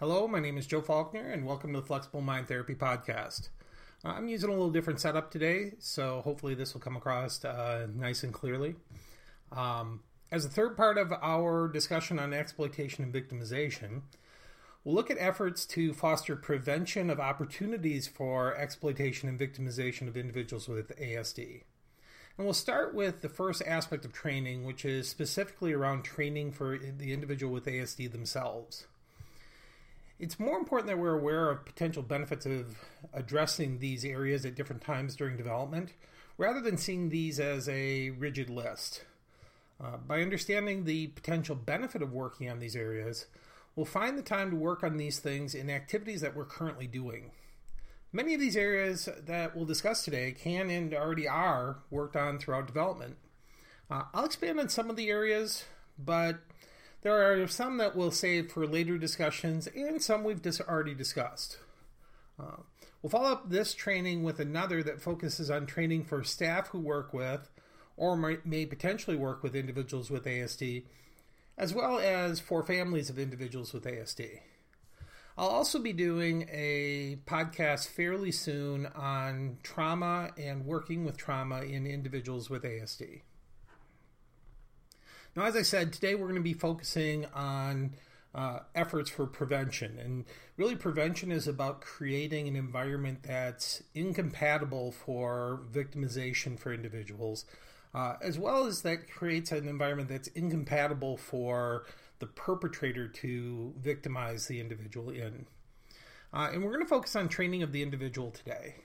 Hello, my name is Joe Faulkner, and welcome to the Flexible Mind Therapy Podcast. Uh, I'm using a little different setup today, so hopefully this will come across uh, nice and clearly. Um, as a third part of our discussion on exploitation and victimization, we'll look at efforts to foster prevention of opportunities for exploitation and victimization of individuals with ASD. And we'll start with the first aspect of training, which is specifically around training for the individual with ASD themselves. It's more important that we're aware of potential benefits of addressing these areas at different times during development, rather than seeing these as a rigid list. Uh, by understanding the potential benefit of working on these areas, we'll find the time to work on these things in activities that we're currently doing. Many of these areas that we'll discuss today can and already are worked on throughout development. Uh, I'll expand on some of the areas, but there are some that we'll save for later discussions and some we've already discussed. Uh, we'll follow up this training with another that focuses on training for staff who work with or may potentially work with individuals with ASD, as well as for families of individuals with ASD. I'll also be doing a podcast fairly soon on trauma and working with trauma in individuals with ASD. Now, as I said, today we're going to be focusing on uh, efforts for prevention. And really, prevention is about creating an environment that's incompatible for victimization for individuals, uh, as well as that creates an environment that's incompatible for the perpetrator to victimize the individual in. Uh, and we're going to focus on training of the individual today.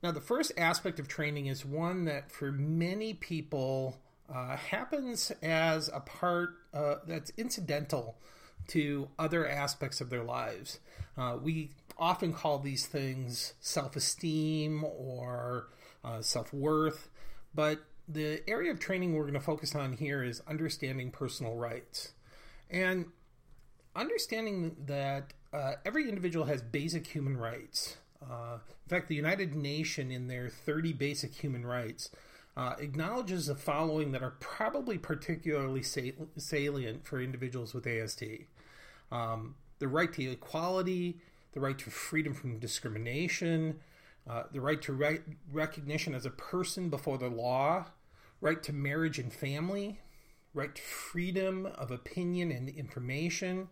Now, the first aspect of training is one that for many people uh, happens as a part uh, that's incidental to other aspects of their lives. Uh, we often call these things self esteem or uh, self worth, but the area of training we're going to focus on here is understanding personal rights. And understanding that uh, every individual has basic human rights. Uh, in fact, the United Nations, in their 30 basic human rights, uh, acknowledges the following that are probably particularly sal- salient for individuals with ASD um, the right to equality, the right to freedom from discrimination, uh, the right to re- recognition as a person before the law, right to marriage and family, right to freedom of opinion and information,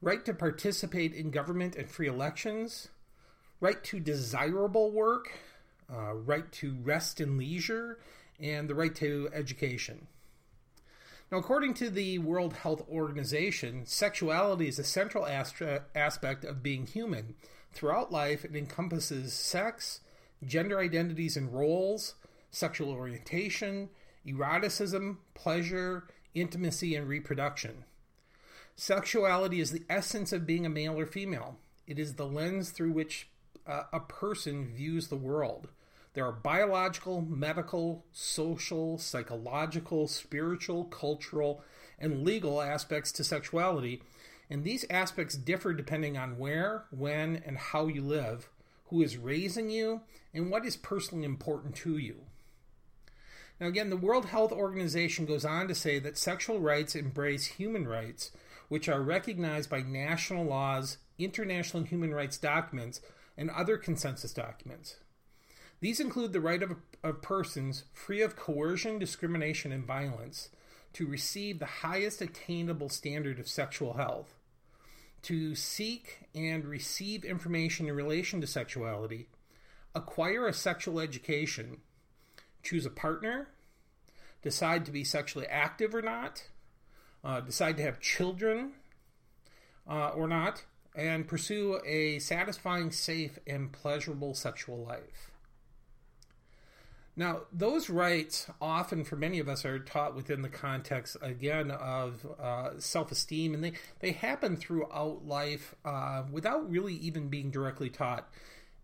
right to participate in government and free elections, right to desirable work, uh, right to rest and leisure, and the right to education. Now, according to the World Health Organization, sexuality is a central aspect of being human. Throughout life, it encompasses sex, gender identities and roles, sexual orientation, eroticism, pleasure, intimacy, and reproduction. Sexuality is the essence of being a male or female. It is the lens through which uh, a person views the world. There are biological, medical, social, psychological, spiritual, cultural, and legal aspects to sexuality, and these aspects differ depending on where, when, and how you live, who is raising you, and what is personally important to you. Now, again, the World Health Organization goes on to say that sexual rights embrace human rights, which are recognized by national laws, international human rights documents, and other consensus documents. These include the right of, of persons free of coercion, discrimination, and violence to receive the highest attainable standard of sexual health, to seek and receive information in relation to sexuality, acquire a sexual education, choose a partner, decide to be sexually active or not, uh, decide to have children uh, or not, and pursue a satisfying, safe, and pleasurable sexual life. Now, those rights often, for many of us, are taught within the context, again, of uh, self esteem, and they, they happen throughout life uh, without really even being directly taught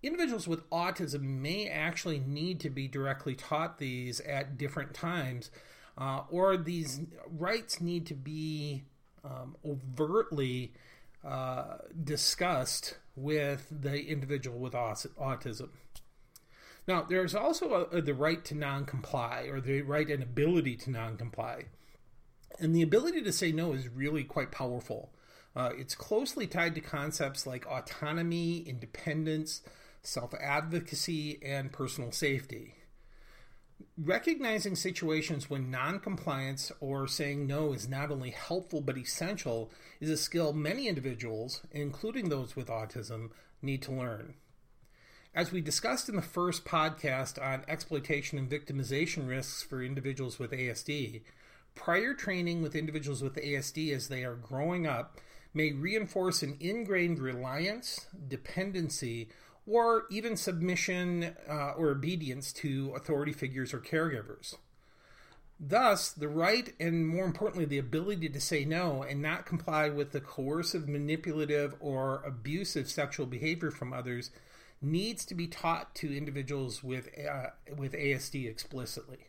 individuals with autism may actually need to be directly taught these at different times, uh, or these rights need to be um, overtly uh, discussed with the individual with autism. Now, there's also a, the right to non comply, or the right and ability to non comply. And the ability to say no is really quite powerful. Uh, it's closely tied to concepts like autonomy, independence, self advocacy, and personal safety. Recognizing situations when noncompliance or saying no is not only helpful but essential is a skill many individuals, including those with autism, need to learn. As we discussed in the first podcast on exploitation and victimization risks for individuals with ASD, prior training with individuals with ASD as they are growing up may reinforce an ingrained reliance, dependency, or even submission uh, or obedience to authority figures or caregivers. Thus, the right and more importantly, the ability to say no and not comply with the coercive, manipulative, or abusive sexual behavior from others needs to be taught to individuals with, uh, with ASD explicitly.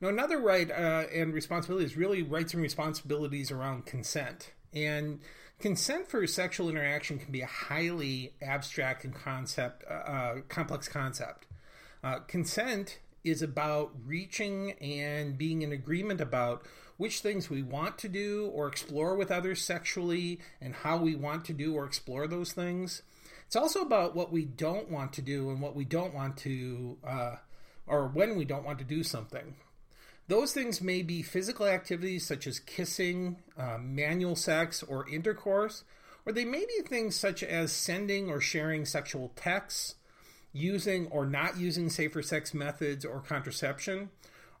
Now, another right uh, and responsibility is really rights and responsibilities around consent. And consent for sexual interaction can be a highly abstract and concept, uh, uh, complex concept. Uh, consent is about reaching and being in agreement about which things we want to do or explore with others sexually and how we want to do or explore those things. It's also about what we don't want to do and what we don't want to, uh, or when we don't want to do something. Those things may be physical activities such as kissing, uh, manual sex, or intercourse, or they may be things such as sending or sharing sexual texts, using or not using safer sex methods or contraception,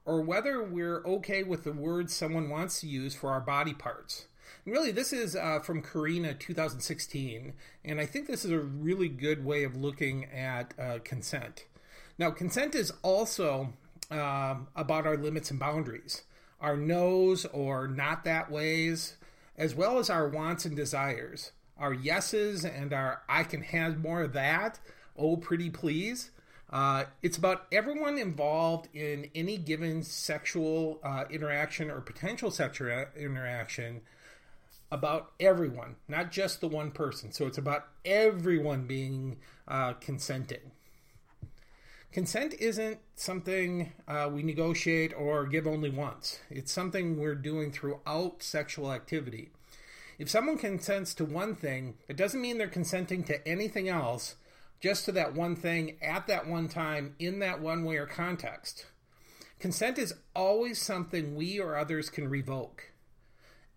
or whether we're okay with the words someone wants to use for our body parts. And really, this is uh, from Corinna 2016, and I think this is a really good way of looking at uh, consent. Now, consent is also um, about our limits and boundaries, our no's or not that ways, as well as our wants and desires, our yeses and our I can have more of that, oh, pretty please. Uh, it's about everyone involved in any given sexual uh, interaction or potential sexual interaction, about everyone, not just the one person. So it's about everyone being uh, consenting consent isn't something uh, we negotiate or give only once. It's something we're doing throughout sexual activity. If someone consents to one thing, it doesn't mean they're consenting to anything else, just to that one thing at that one time in that one way or context. Consent is always something we or others can revoke.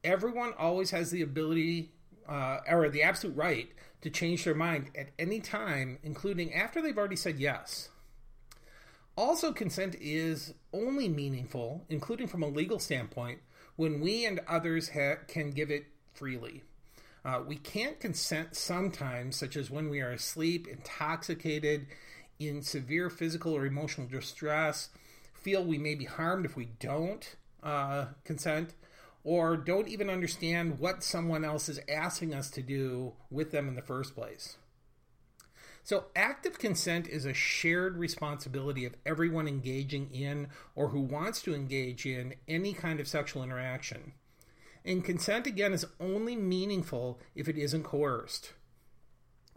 Everyone always has the ability uh, or the absolute right to change their mind at any time, including after they've already said yes. Also, consent is only meaningful, including from a legal standpoint, when we and others ha- can give it freely. Uh, we can't consent sometimes, such as when we are asleep, intoxicated, in severe physical or emotional distress, feel we may be harmed if we don't uh, consent, or don't even understand what someone else is asking us to do with them in the first place. So, active consent is a shared responsibility of everyone engaging in or who wants to engage in any kind of sexual interaction. And consent, again, is only meaningful if it isn't coerced.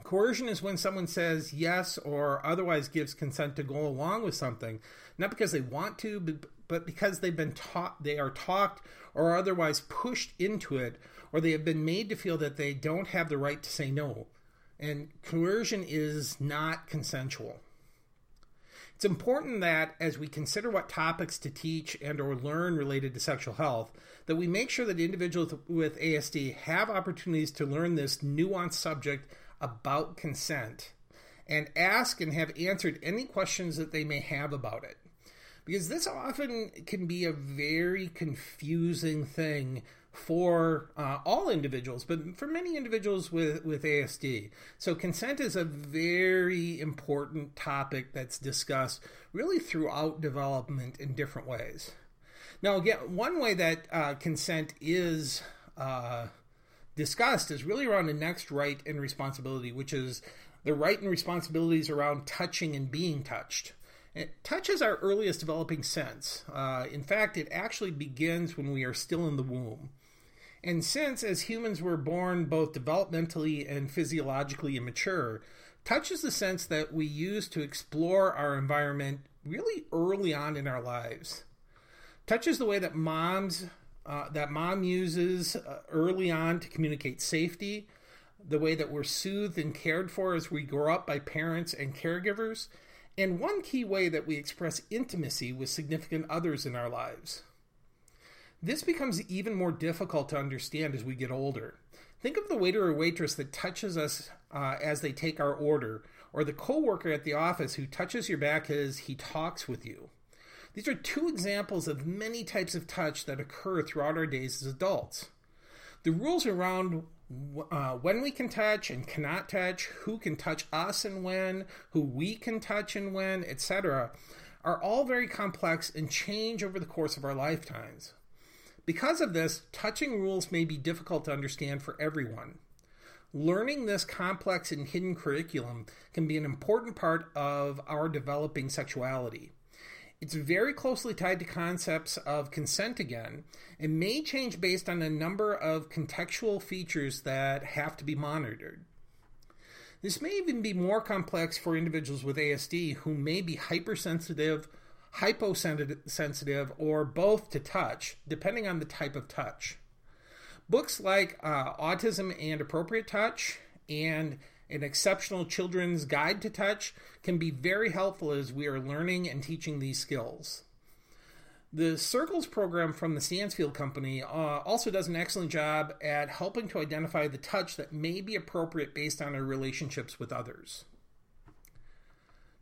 Coercion is when someone says yes or otherwise gives consent to go along with something, not because they want to, but because they've been taught, they are talked or otherwise pushed into it, or they have been made to feel that they don't have the right to say no and coercion is not consensual. It's important that as we consider what topics to teach and or learn related to sexual health, that we make sure that individuals with ASD have opportunities to learn this nuanced subject about consent and ask and have answered any questions that they may have about it. Because this often can be a very confusing thing for uh, all individuals, but for many individuals with, with ASD. So, consent is a very important topic that's discussed really throughout development in different ways. Now, again, one way that uh, consent is uh, discussed is really around the next right and responsibility, which is the right and responsibilities around touching and being touched. It touch is our earliest developing sense. Uh, in fact, it actually begins when we are still in the womb. And since, as humans, we're born both developmentally and physiologically immature, touch is the sense that we use to explore our environment really early on in our lives. Touch is the way that moms uh, that mom uses uh, early on to communicate safety, the way that we're soothed and cared for as we grow up by parents and caregivers, and one key way that we express intimacy with significant others in our lives. This becomes even more difficult to understand as we get older. Think of the waiter or waitress that touches us uh, as they take our order, or the coworker at the office who touches your back as he talks with you. These are two examples of many types of touch that occur throughout our days as adults. The rules around uh, when we can touch and cannot touch, who can touch us and when, who we can touch and when, etc., are all very complex and change over the course of our lifetimes. Because of this, touching rules may be difficult to understand for everyone. Learning this complex and hidden curriculum can be an important part of our developing sexuality. It's very closely tied to concepts of consent again and may change based on a number of contextual features that have to be monitored. This may even be more complex for individuals with ASD who may be hypersensitive, hyposensitive, or both to touch, depending on the type of touch. Books like uh, Autism and Appropriate Touch and an exceptional children's guide to touch can be very helpful as we are learning and teaching these skills. The Circles program from the Stanfield Company uh, also does an excellent job at helping to identify the touch that may be appropriate based on our relationships with others.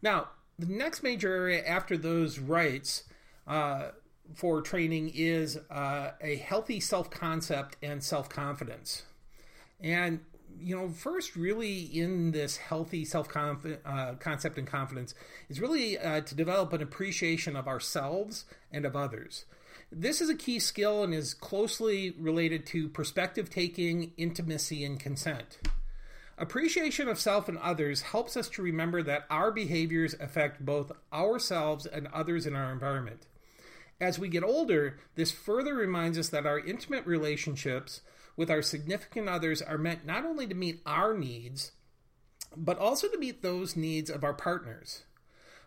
Now, the next major area after those rights uh, for training is uh, a healthy self concept and self confidence. And you know, first, really in this healthy self uh, concept and confidence is really uh, to develop an appreciation of ourselves and of others. This is a key skill and is closely related to perspective taking, intimacy, and consent. Appreciation of self and others helps us to remember that our behaviors affect both ourselves and others in our environment. As we get older, this further reminds us that our intimate relationships with our significant others are meant not only to meet our needs, but also to meet those needs of our partners.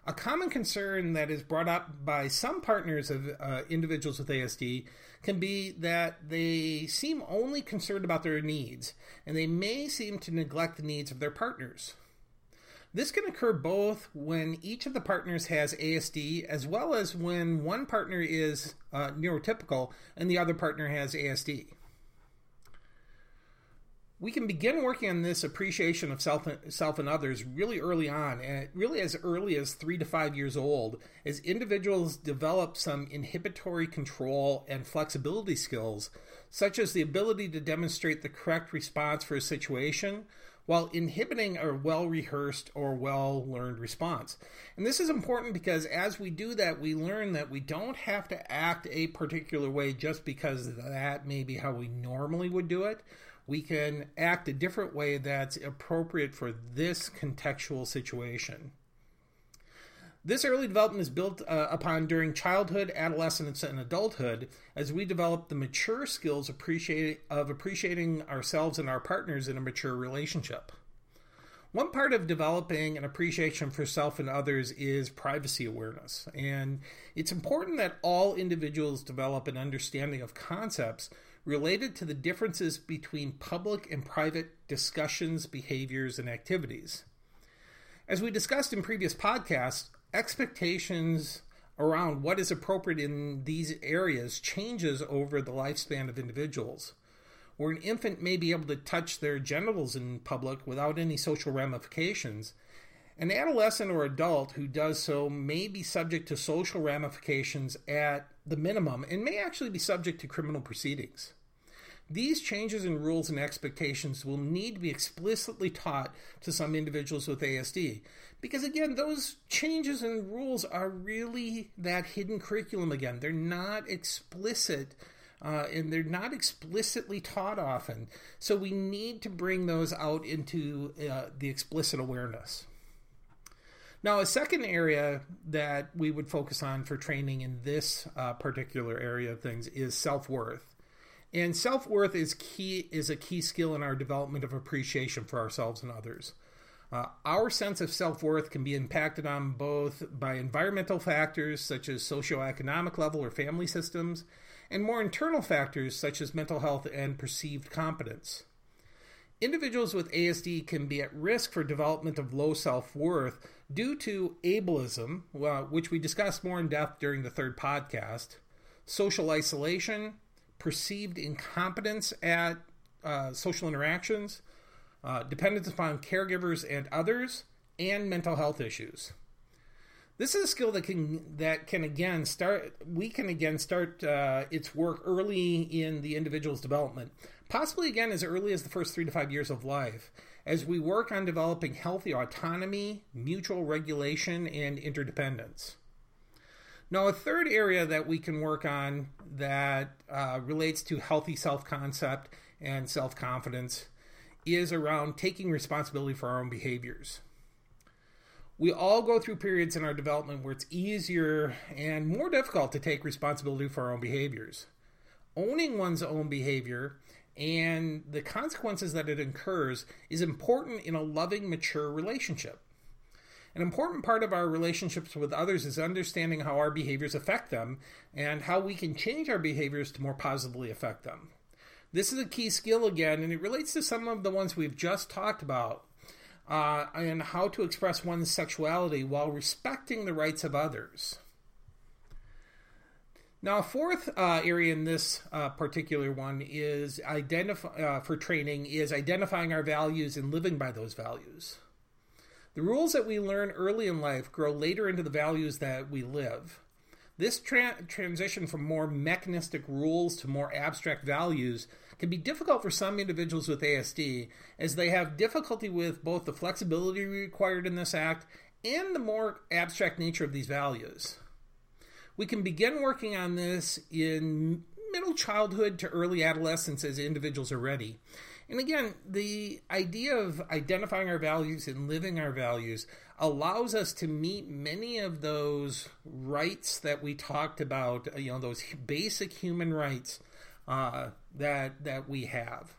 A common concern that is brought up by some partners of uh, individuals with ASD can be that they seem only concerned about their needs, and they may seem to neglect the needs of their partners. This can occur both when each of the partners has ASD, as well as when one partner is uh, neurotypical and the other partner has ASD we can begin working on this appreciation of self, self and others really early on, and really as early as three to five years old, as individuals develop some inhibitory control and flexibility skills, such as the ability to demonstrate the correct response for a situation while inhibiting a well rehearsed or well learned response. And this is important because as we do that, we learn that we don't have to act a particular way just because that may be how we normally would do it we can act a different way that's appropriate for this contextual situation. This early development is built uh, upon during childhood, adolescence, and adulthood as we develop the mature skills of appreciating ourselves and our partners in a mature relationship. One part of developing an appreciation for self and others is privacy awareness. And it's important that all individuals develop an understanding of concepts related to the differences between public and private discussions, behaviors, and activities. As we discussed in previous podcasts, expectations around what is appropriate in these areas changes over the lifespan of individuals. Where an infant may be able to touch their genitals in public without any social ramifications, an adolescent or adult who does so may be subject to social ramifications at the minimum and may actually be subject to criminal proceedings. These changes in rules and expectations will need to be explicitly taught to some individuals with ASD. Because again, those changes in rules are really that hidden curriculum again. They're not explicit uh, and they're not explicitly taught often. So we need to bring those out into uh, the explicit awareness. Now, a second area that we would focus on for training in this uh, particular area of things is self worth. And self worth is key is a key skill in our development of appreciation for ourselves and others. Uh, our sense of self worth can be impacted on both by environmental factors such as socioeconomic level or family systems, and more internal factors such as mental health and perceived competence. Individuals with ASD can be at risk for development of low self worth due to ableism, which we discussed more in depth during the third podcast, social isolation, perceived incompetence at uh, social interactions, uh, dependence upon caregivers and others, and mental health issues. This is a skill that can that can again start. We can again start uh, its work early in the individual's development, possibly again as early as the first three to five years of life, as we work on developing healthy autonomy, mutual regulation, and interdependence. Now, a third area that we can work on that uh, relates to healthy self concept and self confidence is around taking responsibility for our own behaviors. We all go through periods in our development where it's easier and more difficult to take responsibility for our own behaviors. Owning one's own behavior and the consequences that it incurs is important in a loving, mature relationship. An important part of our relationships with others is understanding how our behaviors affect them and how we can change our behaviors to more positively affect them. This is a key skill again, and it relates to some of the ones we've just talked about uh, and how to express one's sexuality while respecting the rights of others. Now, a fourth uh, area in this uh, particular one is identify uh, for training is identifying our values and living by those values. The rules that we learn early in life grow later into the values that we live. This tra- transition from more mechanistic rules to more abstract values can be difficult for some individuals with ASD, as they have difficulty with both the flexibility required in this act and the more abstract nature of these values. We can begin working on this in middle childhood to early adolescence as individuals are ready. And again, the idea of identifying our values and living our values allows us to meet many of those rights that we talked about, you know, those basic human rights uh, that that we have.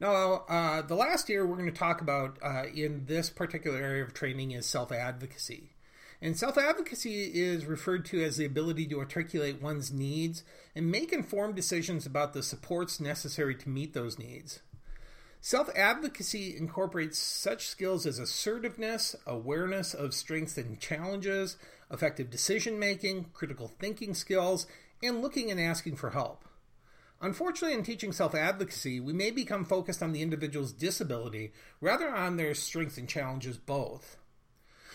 Now, uh, the last year we're going to talk about uh, in this particular area of training is self advocacy. And self advocacy is referred to as the ability to articulate one's needs and make informed decisions about the supports necessary to meet those needs. Self advocacy incorporates such skills as assertiveness, awareness of strengths and challenges, effective decision making, critical thinking skills, and looking and asking for help. Unfortunately, in teaching self advocacy, we may become focused on the individual's disability rather on their strengths and challenges both.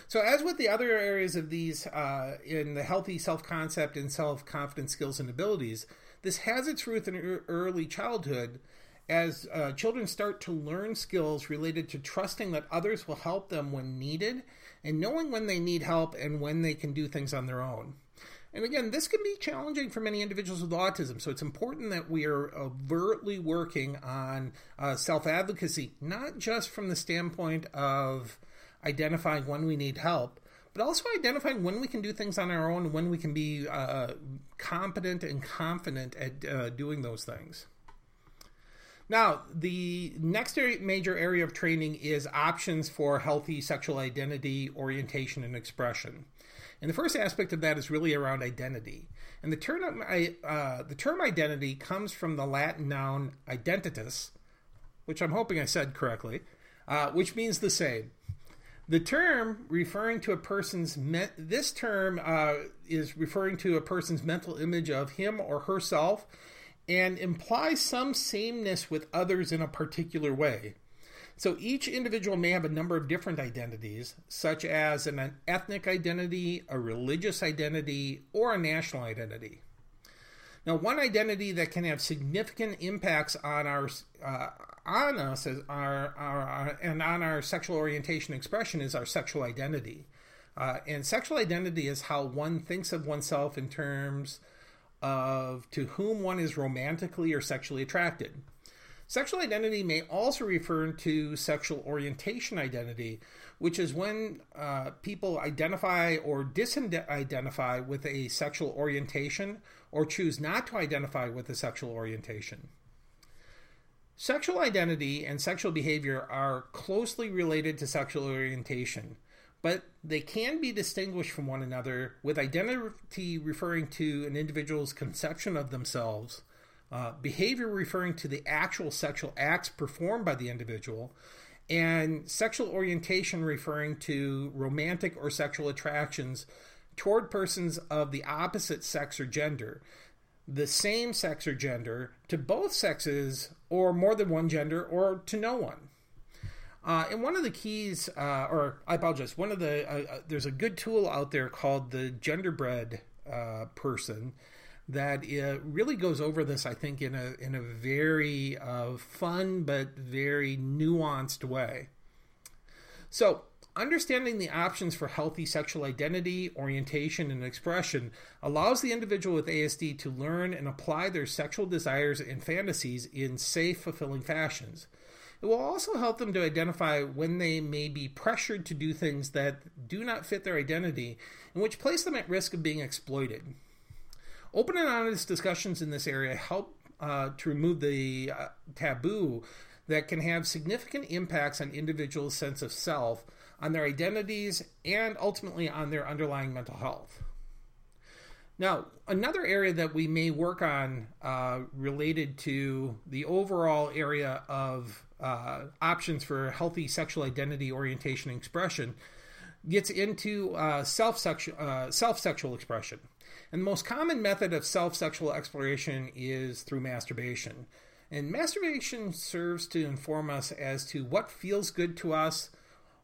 So, as with the other areas of these uh, in the healthy self concept and self confidence skills and abilities, this has its roots in early childhood as uh, children start to learn skills related to trusting that others will help them when needed and knowing when they need help and when they can do things on their own. And again, this can be challenging for many individuals with autism. So it's important that we are overtly working on uh, self advocacy, not just from the standpoint of identifying when we need help, but also identifying when we can do things on our own, when we can be uh, competent and confident at uh, doing those things. Now, the next major area of training is options for healthy sexual identity, orientation, and expression. And the first aspect of that is really around identity. And the term, uh, the term identity comes from the Latin noun identitas, which I'm hoping I said correctly, uh, which means the same. The term referring to a person's me- this term uh, is referring to a person's mental image of him or herself and implies some sameness with others in a particular way. So each individual may have a number of different identities, such as an ethnic identity, a religious identity, or a national identity. Now, one identity that can have significant impacts on our uh, on us as our, our, our, and on our sexual orientation expression is our sexual identity. Uh, and sexual identity is how one thinks of oneself in terms of to whom one is romantically or sexually attracted. Sexual identity may also refer to sexual orientation identity, which is when uh, people identify or disidentify with a sexual orientation or choose not to identify with a sexual orientation. Sexual identity and sexual behavior are closely related to sexual orientation, but they can be distinguished from one another with identity referring to an individual's conception of themselves, uh, behavior referring to the actual sexual acts performed by the individual, and sexual orientation referring to romantic or sexual attractions toward persons of the opposite sex or gender, the same sex or gender, to both sexes, or more than one gender, or to no one. Uh, and one of the keys, uh, or I apologize, one of the, uh, uh there's a good tool out there called the genderbread uh, person that really goes over this, I think, in a in a very uh, fun but very nuanced way. So, understanding the options for healthy sexual identity, orientation, and expression allows the individual with ASD to learn and apply their sexual desires and fantasies in safe, fulfilling fashions. It will also help them to identify when they may be pressured to do things that do not fit their identity and which place them at risk of being exploited. Open and honest discussions in this area help uh, to remove the uh, taboo that can have significant impacts on individuals' sense of self, on their identities, and ultimately on their underlying mental health. Now, another area that we may work on uh, related to the overall area of uh, options for healthy sexual identity, orientation, expression gets into uh, self uh, self sexual expression. And the most common method of self sexual exploration is through masturbation. And masturbation serves to inform us as to what feels good to us,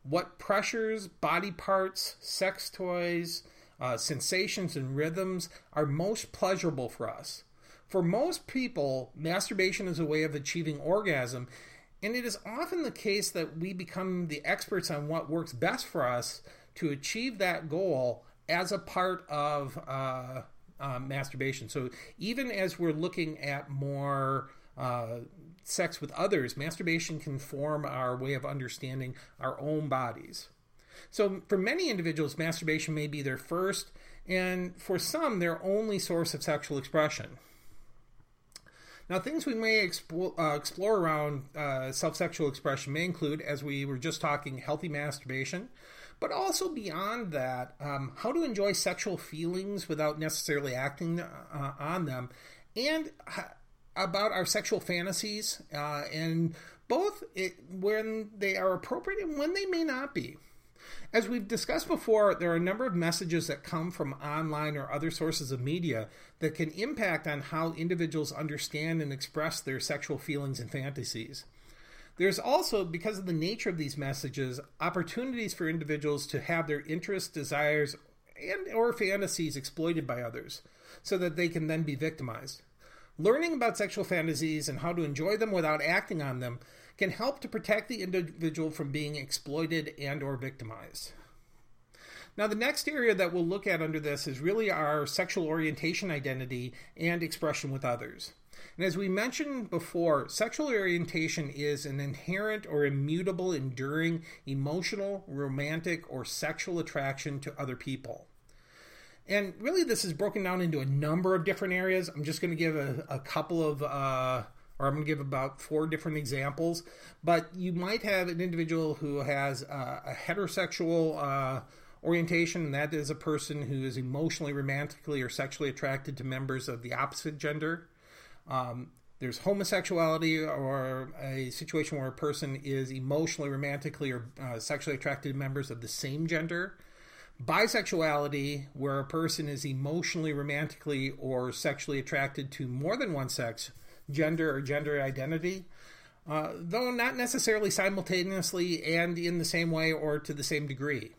what pressures, body parts, sex toys, uh, sensations, and rhythms are most pleasurable for us. For most people, masturbation is a way of achieving orgasm, and it is often the case that we become the experts on what works best for us to achieve that goal as a part of uh, uh, masturbation. So even as we're looking at more uh, sex with others, masturbation can form our way of understanding our own bodies. So for many individuals, masturbation may be their first, and for some, their only source of sexual expression. Now, things we may explore, uh, explore around uh, self sexual expression may include, as we were just talking, healthy masturbation, but also beyond that, um, how to enjoy sexual feelings without necessarily acting uh, on them, and about our sexual fantasies, uh, and both it, when they are appropriate and when they may not be. As we've discussed before, there are a number of messages that come from online or other sources of media that can impact on how individuals understand and express their sexual feelings and fantasies. There's also, because of the nature of these messages, opportunities for individuals to have their interests, desires, and or fantasies exploited by others so that they can then be victimized. Learning about sexual fantasies and how to enjoy them without acting on them can help to protect the individual from being exploited and or victimized. Now, the next area that we'll look at under this is really our sexual orientation identity and expression with others. And as we mentioned before, sexual orientation is an inherent or immutable, enduring emotional, romantic, or sexual attraction to other people. And really, this is broken down into a number of different areas. I'm just going to give a, a couple of, uh, or I'm going to give about four different examples. But you might have an individual who has uh, a heterosexual uh, orientation, and that is a person who is emotionally, romantically, or sexually attracted to members of the opposite gender. Um, there's homosexuality or a situation where a person is emotionally, romantically, or uh, sexually attracted to members of the same gender. Bisexuality, where a person is emotionally, romantically, or sexually attracted to more than one sex, gender, or gender identity. Uh, though not necessarily simultaneously and in the same way or to the same degree.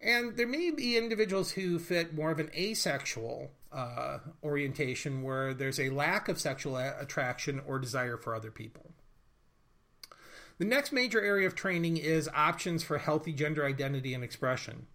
And there may be individuals who fit more of an asexual uh, orientation where there's a lack of sexual attraction or desire for other people. The next major area of training is options for healthy gender identity and expression.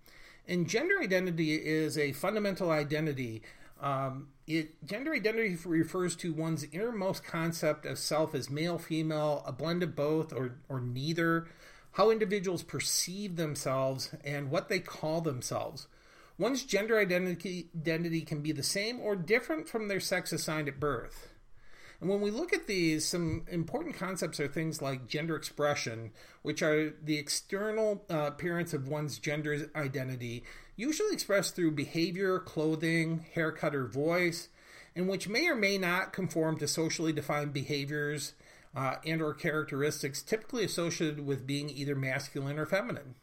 And gender identity is a fundamental identity. Um, it, gender identity refers to one's innermost concept of self as male, female, a blend of both, or, or neither, how individuals perceive themselves, and what they call themselves. One's gender identity, identity can be the same or different from their sex assigned at birth. And when we look at these, some important concepts are things like gender expression, which are the external uh, appearance of one's gender identity, usually expressed through behavior, clothing, haircut, or voice, and which may or may not conform to socially defined behaviors uh, and or characteristics typically associated with being either masculine or feminine.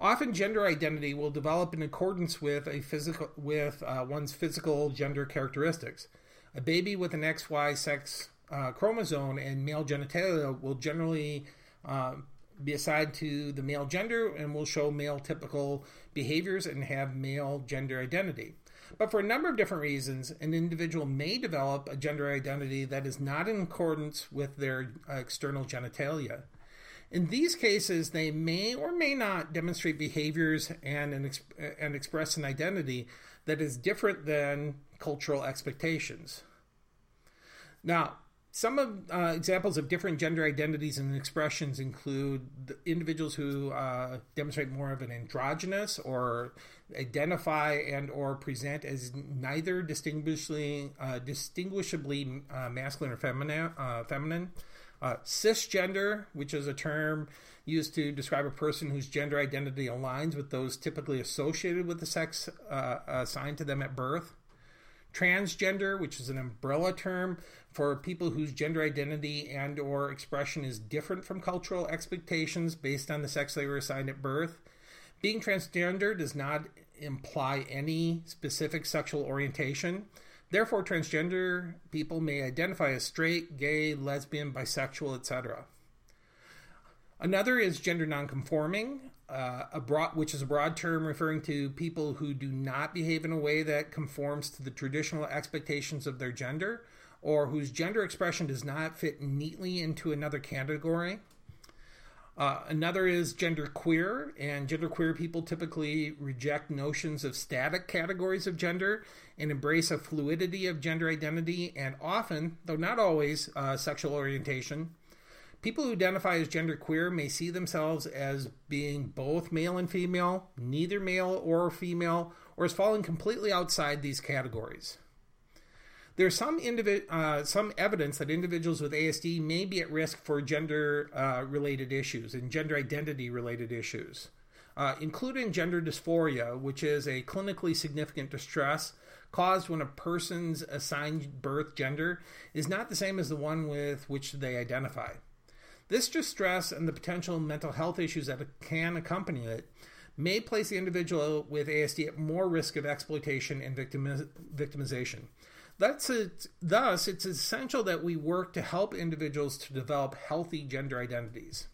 Often, gender identity will develop in accordance with a physical with uh, one's physical gender characteristics. A baby with an XY sex uh, chromosome and male genitalia will generally uh, be assigned to the male gender and will show male typical behaviors and have male gender identity. But for a number of different reasons, an individual may develop a gender identity that is not in accordance with their uh, external genitalia. In these cases, they may or may not demonstrate behaviors and, an, and express an identity that is different than cultural expectations. Now, some of uh, examples of different gender identities and expressions include individuals who uh, demonstrate more of an androgynous or identify and or present as neither distinguishably uh, distinguishably uh, masculine or uh, feminine uh, cisgender, which is a term used to describe a person whose gender identity aligns with those typically associated with the sex uh, assigned to them at birth. Transgender, which is an umbrella term for people whose gender identity and or expression is different from cultural expectations based on the sex they were assigned at birth. Being transgender does not imply any specific sexual orientation. Therefore, transgender people may identify as straight, gay, lesbian, bisexual, etc. Another is gender nonconforming, uh, a broad, which is a broad term referring to people who do not behave in a way that conforms to the traditional expectations of their gender, or whose gender expression does not fit neatly into another category. Uh, another is gender queer, and gender queer people typically reject notions of static categories of gender and embrace a fluidity of gender identity and often, though not always, uh, sexual orientation. People who identify as gender queer may see themselves as being both male and female, neither male or female, or as falling completely outside these categories. There's some indivi- uh, some evidence that individuals with ASD may be at risk for gender uh, related issues and gender identity related issues, uh, including gender dysphoria, which is a clinically significant distress caused when a person's assigned birth gender is not the same as the one with which they identify. This distress and the potential mental health issues that can accompany it may place the individual with ASD at more risk of exploitation and victimization. That's it. Thus, it's essential that we work to help individuals to develop healthy gender identities.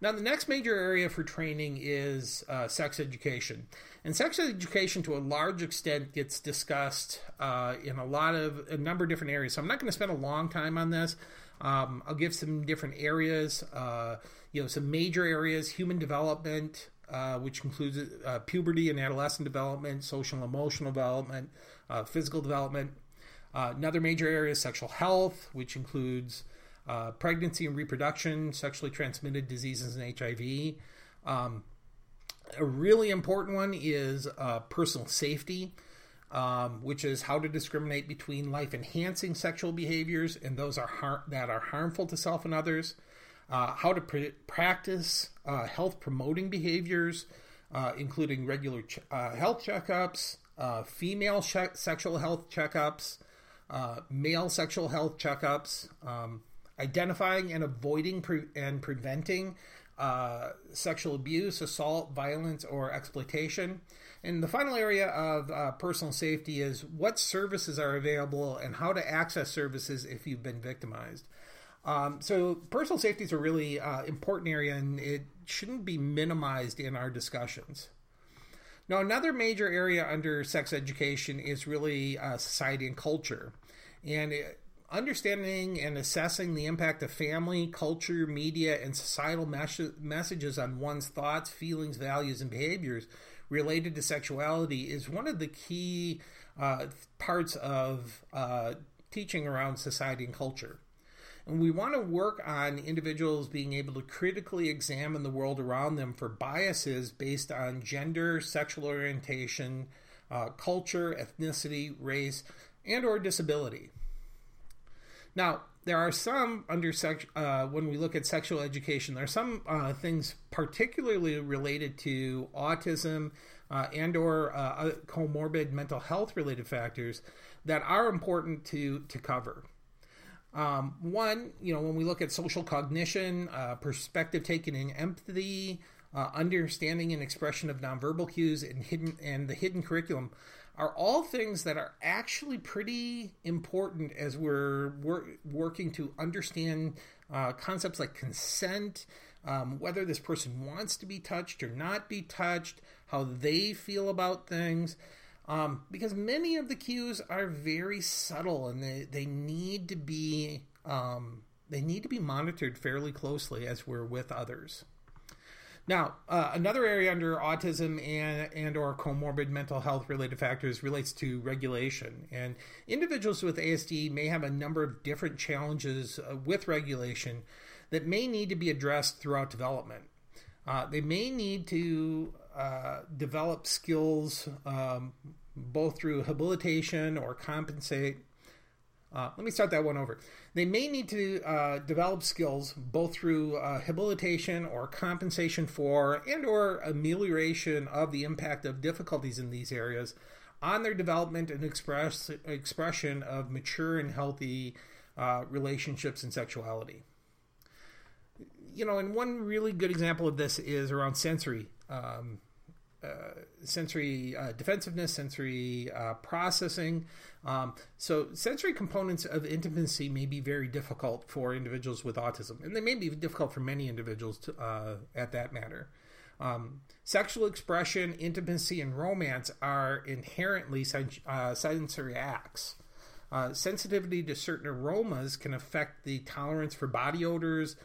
Now, the next major area for training is uh, sex education. And sex education, to a large extent, gets discussed uh, in a lot of a number of different areas. So I'm not going to spend a long time on this. Um, I'll give some different areas. Uh, you know, some major areas: human development, uh, which includes uh, puberty and adolescent development, social emotional development, uh, physical development. Uh, another major area is sexual health, which includes uh, pregnancy and reproduction, sexually transmitted diseases, and HIV. Um, a really important one is uh, personal safety, um, which is how to discriminate between life enhancing sexual behaviors and those are har- that are harmful to self and others. Uh, how to pr- practice uh, health promoting behaviors, including regular ch- health checkups, uh, female sexual health checkups, uh, male sexual health checkups, um, identifying and avoiding pre- and preventing uh, sexual abuse, assault, violence, or exploitation. And the final area of uh, personal safety is what services are available and how to access services if you've been victimized. Um, so, personal safety is a really uh, important area and it shouldn't be minimized in our discussions. Now, another major area under sex education is really uh, society and culture. And understanding and assessing the impact of family, culture, media, and societal mes- messages on one's thoughts, feelings, values, and behaviors related to sexuality is one of the key uh, parts of uh, teaching around society and culture. We want to work on individuals being able to critically examine the world around them for biases based on gender, sexual orientation, uh, culture, ethnicity, race, and or disability. Now, there are some under uh, when we look at sexual education, there are some uh, things particularly related to autism uh, and or uh, comorbid mental health related factors that are important to to cover. Um, one, you know, when we look at social cognition, uh, perspective taking and empathy, uh, understanding and expression of nonverbal cues, and hidden and the hidden curriculum, are all things that are actually pretty important as we're wor- working to understand uh, concepts like consent, um, whether this person wants to be touched or not be touched, how they feel about things. Um, because many of the cues are very subtle and they, they need to be um, they need to be monitored fairly closely as we're with others. Now, uh, another area under autism and and or comorbid mental health related factors relates to regulation. And individuals with ASD may have a number of different challenges uh, with regulation that may need to be addressed throughout development. Uh, they may need to uh, develop skills um, both through habilitation or compensate. Uh, let me start that one over. They may need to uh, develop skills both through uh, habilitation or compensation for and or amelioration of the impact of difficulties in these areas on their development and express expression of mature and healthy uh, relationships and sexuality. You know, and one really good example of this is around sensory um, uh, sensory uh, defensiveness, sensory uh, processing. Um, so, sensory components of intimacy may be very difficult for individuals with autism, and they may be difficult for many individuals to, uh, at that matter. Um, sexual expression, intimacy, and romance are inherently sen- uh, sensory acts. Uh, sensitivity to certain aromas can affect the tolerance for body odors,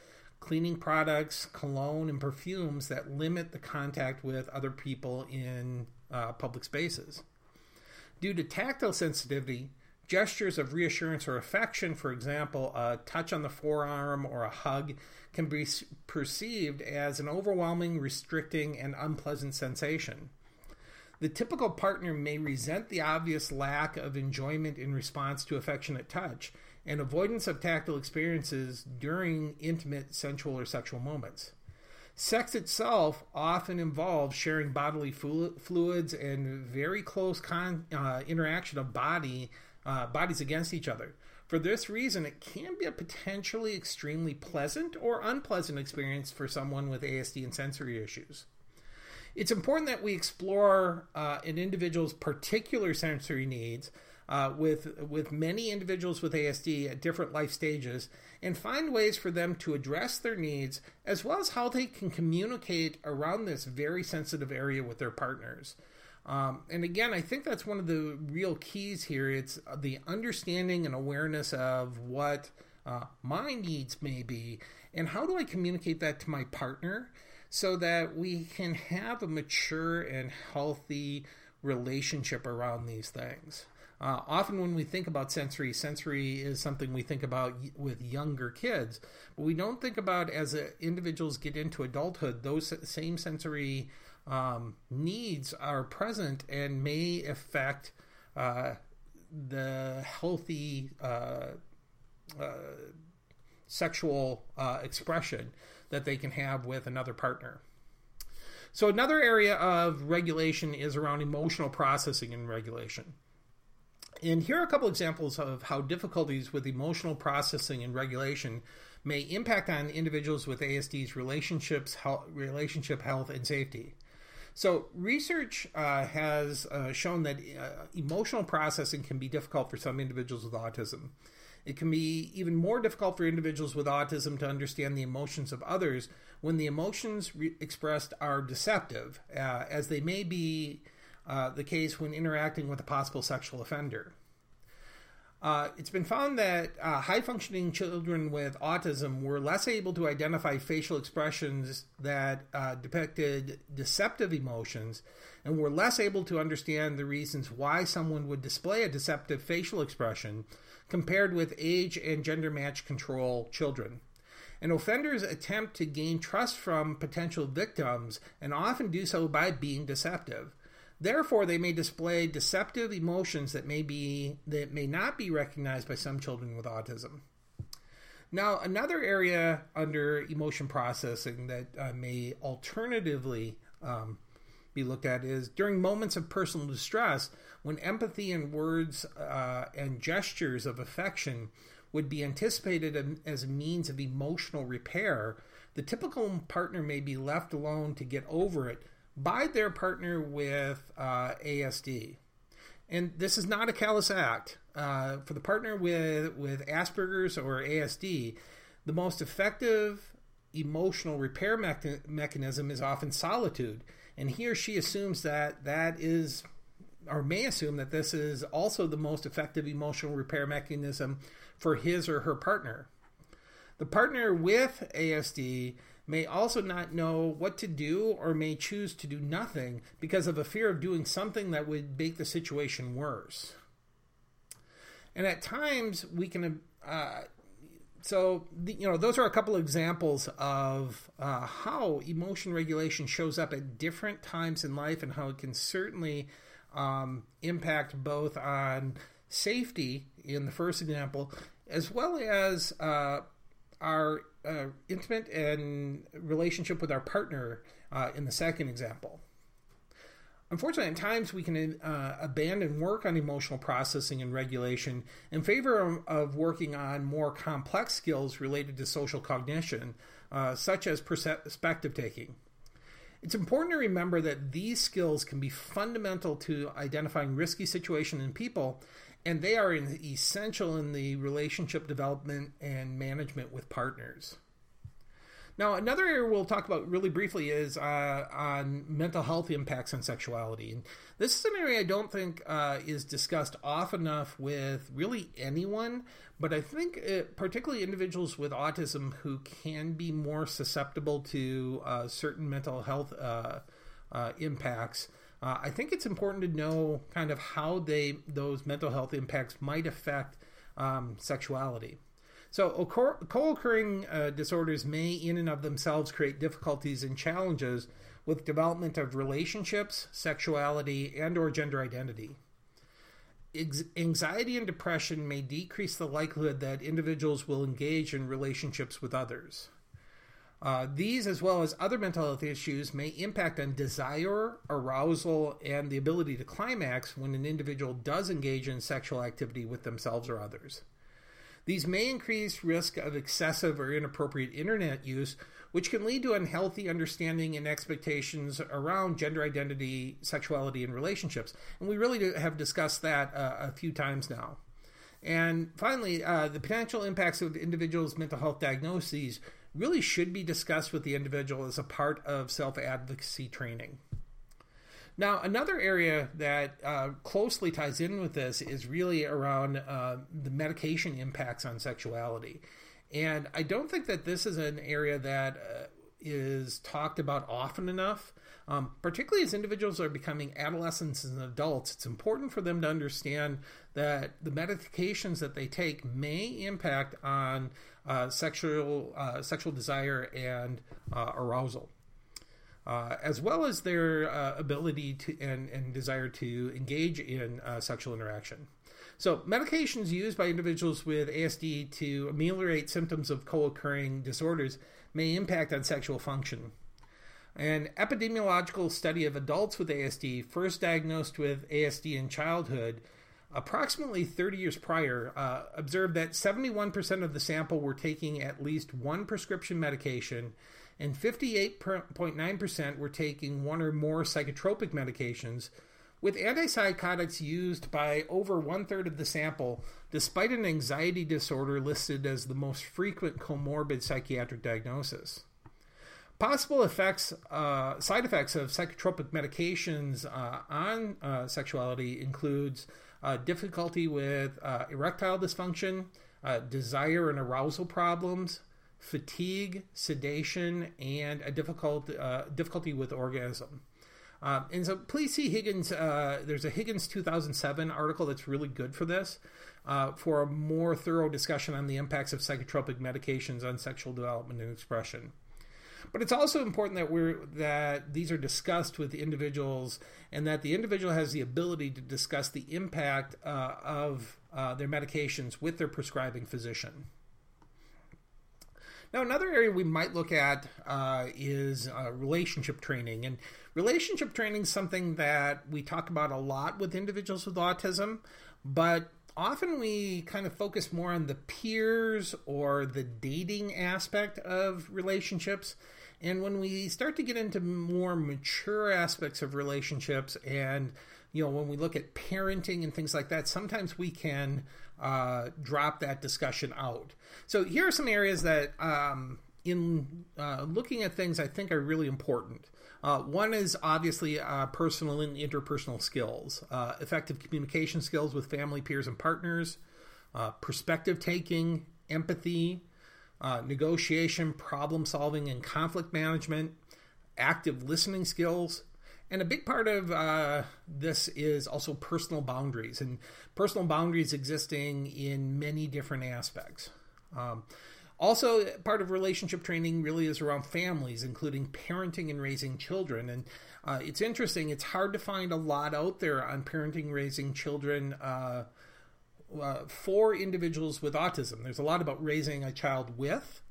cleaning products, cologne, and perfumes that limit the contact with other people in uh, public spaces. Due to tactile sensitivity, gestures of reassurance or affection, for example, a touch on the forearm or a hug, can be perceived as an overwhelming, restricting, and unpleasant sensation. The typical partner may resent the obvious lack of enjoyment in response to affectionate touch and avoidance of tactile experiences during intimate sensual or sexual moments. Sex itself often involves sharing bodily fluids and very close con- uh, interaction of body uh, bodies against each other. For this reason, it can be a potentially extremely pleasant or unpleasant experience for someone with ASD and sensory issues. It's important that we explore uh, an individual's particular sensory needs uh, with with many individuals with ASD at different life stages and find ways for them to address their needs as well as how they can communicate around this very sensitive area with their partners. Um, and again, I think that's one of the real keys here. It's the understanding and awareness of what uh, my needs may be, and how do I communicate that to my partner so that we can have a mature and healthy relationship around these things. Uh, often, when we think about sensory, sensory is something we think about with younger kids, but we don't think about as uh, individuals get into adulthood, those same sensory um, needs are present and may affect uh, the healthy uh, uh, sexual uh, expression that they can have with another partner. So, another area of regulation is around emotional processing and regulation. And here are a couple examples of how difficulties with emotional processing and regulation may impact on individuals with ASD's relationships, health, relationship health, and safety. So, research uh, has uh, shown that uh, emotional processing can be difficult for some individuals with autism. It can be even more difficult for individuals with autism to understand the emotions of others when the emotions re- expressed are deceptive, uh, as they may be uh, the case when interacting with a possible sexual offender. Uh, it's been found that uh, high functioning children with autism were less able to identify facial expressions that uh, depicted deceptive emotions and were less able to understand the reasons why someone would display a deceptive facial expression compared with age and gender match control children. And offenders attempt to gain trust from potential victims and often do so by being deceptive. Therefore, they may display deceptive emotions that may be that may not be recognized by some children with autism. Now, another area under emotion processing that uh, may alternatively um, be looked at is during moments of personal distress when empathy and words uh, and gestures of affection would be anticipated as a means of emotional repair, the typical partner may be left alone to get over it by their partner with uh, ASD. And this is not a callous act. Uh, for the partner with, with Asperger's or ASD, the most effective emotional repair mechanism is often solitude. And he or she assumes that that is, or may assume that this is also the most effective emotional repair mechanism for his or her partner. The partner with ASD may also not know what to do or may choose to do nothing because of a fear of doing something that would make the situation worse. And at times we can, uh, so the, you know, those are a couple examples of uh, how emotion regulation shows up at different times in life and how it can certainly um, impact both on safety in the first example as well as uh, our uh, intimate and relationship with our partner uh, in the second example. Unfortunately, at times we can uh, abandon work on emotional processing and regulation in favor of, of, working on more complex skills related to social cognition, uh, such as perspective taking. It's important to remember that these skills can be fundamental to identifying risky situations in people and they are essential in the relationship development and management with partners. Now, another area we'll talk about really briefly is uh, on mental health impacts on sexuality. And this is an area I don't think uh, is discussed often enough with really anyone, but I think it, particularly individuals with autism who can be more susceptible to uh, certain mental health uh, uh, impacts. Uh, I think it's important to know kind of how they those mental health impacts might affect um, sexuality. So, co-occurring uh, disorders may, in and of themselves, create difficulties and challenges with development of relationships, sexuality, and/or gender identity. Ex- anxiety and depression may decrease the likelihood that individuals will engage in relationships with others. Uh, these, as well as other mental health issues, may impact on desire, arousal, and the ability to climax when an individual does engage in sexual activity with themselves or others. These may increase risk of excessive or inappropriate internet use, which can lead to unhealthy understanding and expectations around gender identity, sexuality, and relationships. And we really have discussed that uh, a few times now. And finally, uh, the potential impacts of individuals' mental health diagnoses really should be discussed with the individual as a part of self advocacy training. Now, another area that uh, closely ties in with this is really around uh, the medication impacts on sexuality. And I don't think that this is an area that uh, is talked about often enough. Um, particularly as individuals are becoming adolescents and adults, it's important for them to understand that the medications that they take may impact on uh, sexual uh, sexual desire and uh, arousal. Uh, as well as their uh, ability to and, and desire to engage in uh, sexual interaction. So, medications used by individuals with ASD to ameliorate symptoms of co occurring disorders may impact on sexual function. An epidemiological study of adults with ASD, first diagnosed with ASD in childhood, approximately 30 years prior, uh, observed that 71% of the sample were taking at least one prescription medication, and 58.9% were taking one or more psychotropic medications, with antipsychotics used by over one third of the sample, despite an anxiety disorder listed as the most frequent comorbid psychiatric diagnosis. Possible effects, uh, side effects of psychotropic medications uh, on uh, sexuality includes uh, difficulty with uh, erectile dysfunction, uh, desire and arousal problems, fatigue, sedation, and a difficult difficulty with orgasm. Um, and so please see Higgins. Uh, there's a Higgins 2007 article that's really good for this, uh, for a more thorough discussion on the impacts of psychotropic medications on sexual development and expression. But it's also important that we're that these are discussed with individuals, and that the individual has the ability to discuss the impact uh, of uh, their medications with their prescribing physician. Now, another area we might look at uh, is uh, relationship training. And relationship training is something that we talk about a lot with individuals with autism, but often we kind of focus more on the peers or the dating aspect of relationships. And when we start to get into more mature aspects of relationships and you know, when we look at parenting and things like that, sometimes we can uh, drop that discussion out. So here are some areas that, um, in uh, looking at things, I think are really important. Uh, one is obviously uh, personal and interpersonal skills, uh, effective communication skills with family, peers, and partners, uh, perspective taking, empathy, negotiation, problem solving, and conflict management, active listening skills, and a big part of uh, this is also personal boundaries and personal boundaries existing in many different aspects. Um, also, part of relationship training really is around families, including parenting and raising children. And uh, it's interesting, it's hard to find a lot out there on parenting, raising children uh, uh for individuals with autism. There's a lot about raising a child with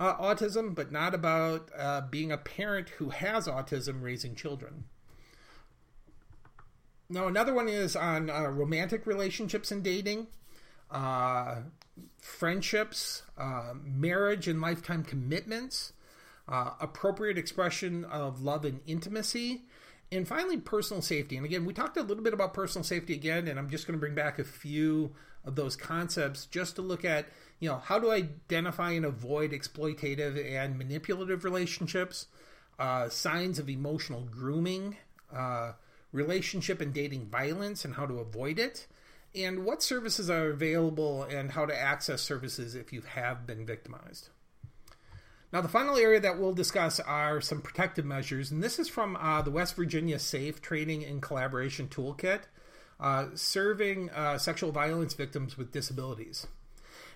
uh, autism, but not about uh, being a parent who has autism raising children. Now, another one is on uh, romantic relationships and dating, uh, friendships, uh, marriage and lifetime commitments, appropriate expression of love and intimacy, and finally, personal safety. And again, we talked a little bit about personal safety again, and I'm just going to bring back a few of those concepts just to look at you know, how to identify and avoid exploitative and manipulative relationships, uh, signs of emotional grooming, uh, relationship and dating violence and how to avoid it, and what services are available and how to access services if you have been victimized. Now, the final area that we'll discuss are some protective measures, and this is from uh, the West Virginia Safe Training and Collaboration Toolkit, uh, serving uh, sexual violence victims with disabilities.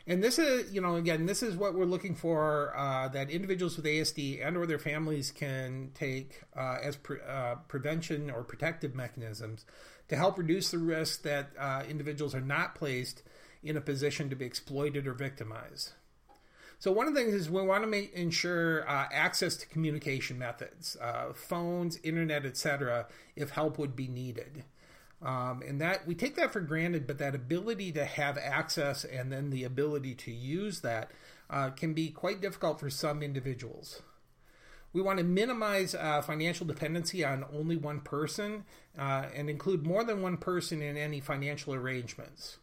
And this is, you know, again, this is what we're looking for uh, that individuals with ASD and or their families can take uh, as pre- uh, prevention or protective mechanisms to help reduce the risk that individuals are not placed in a position to be exploited or victimized. So one of the things is we want to make ensure uh, access to communication methods, uh, phones, internet, etc., if help would be needed. Um, and that we take that for granted, but that ability to have access and then the ability to use that uh, can be quite difficult for some individuals. We want to minimize uh, financial dependency on only one person uh, and include more than one person in any financial arrangements.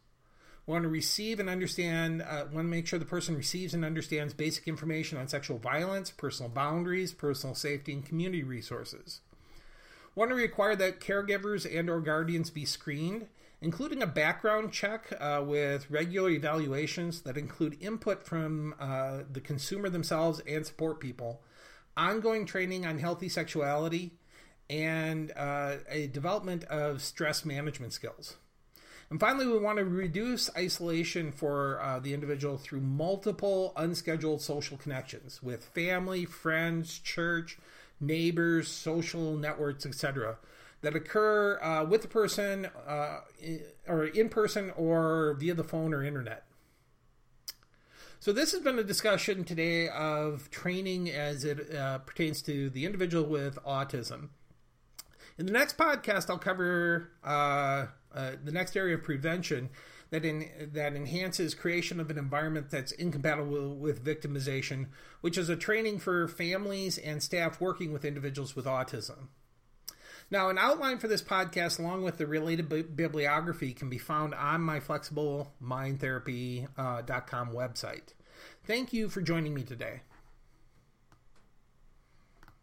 Want to receive and understand, uh, want to make sure the person receives and understands basic information on sexual violence, personal boundaries, personal safety, and community resources. Want to require that caregivers and or guardians be screened including a background check uh, with regular evaluations that include input from uh, the consumer themselves and support people ongoing training on healthy sexuality and uh, a development of stress management skills and finally, we want to reduce isolation for uh, the individual through multiple unscheduled social connections with family, friends, church, neighbors, social networks, etc., that occur uh, with the person uh, or in person or via the phone or internet. So, this has been a discussion today of training as it uh, pertains to the individual with autism. In the next podcast, I'll cover uh, the next area of prevention that in, that enhances creation of an environment that's incompatible with victimization, which is a training for families and staff working with individuals with autism. Now, an outline for this podcast, along with the related bi- bibliography, can be found on my flexiblemindtherapy.com uh, website. Thank you for joining me today.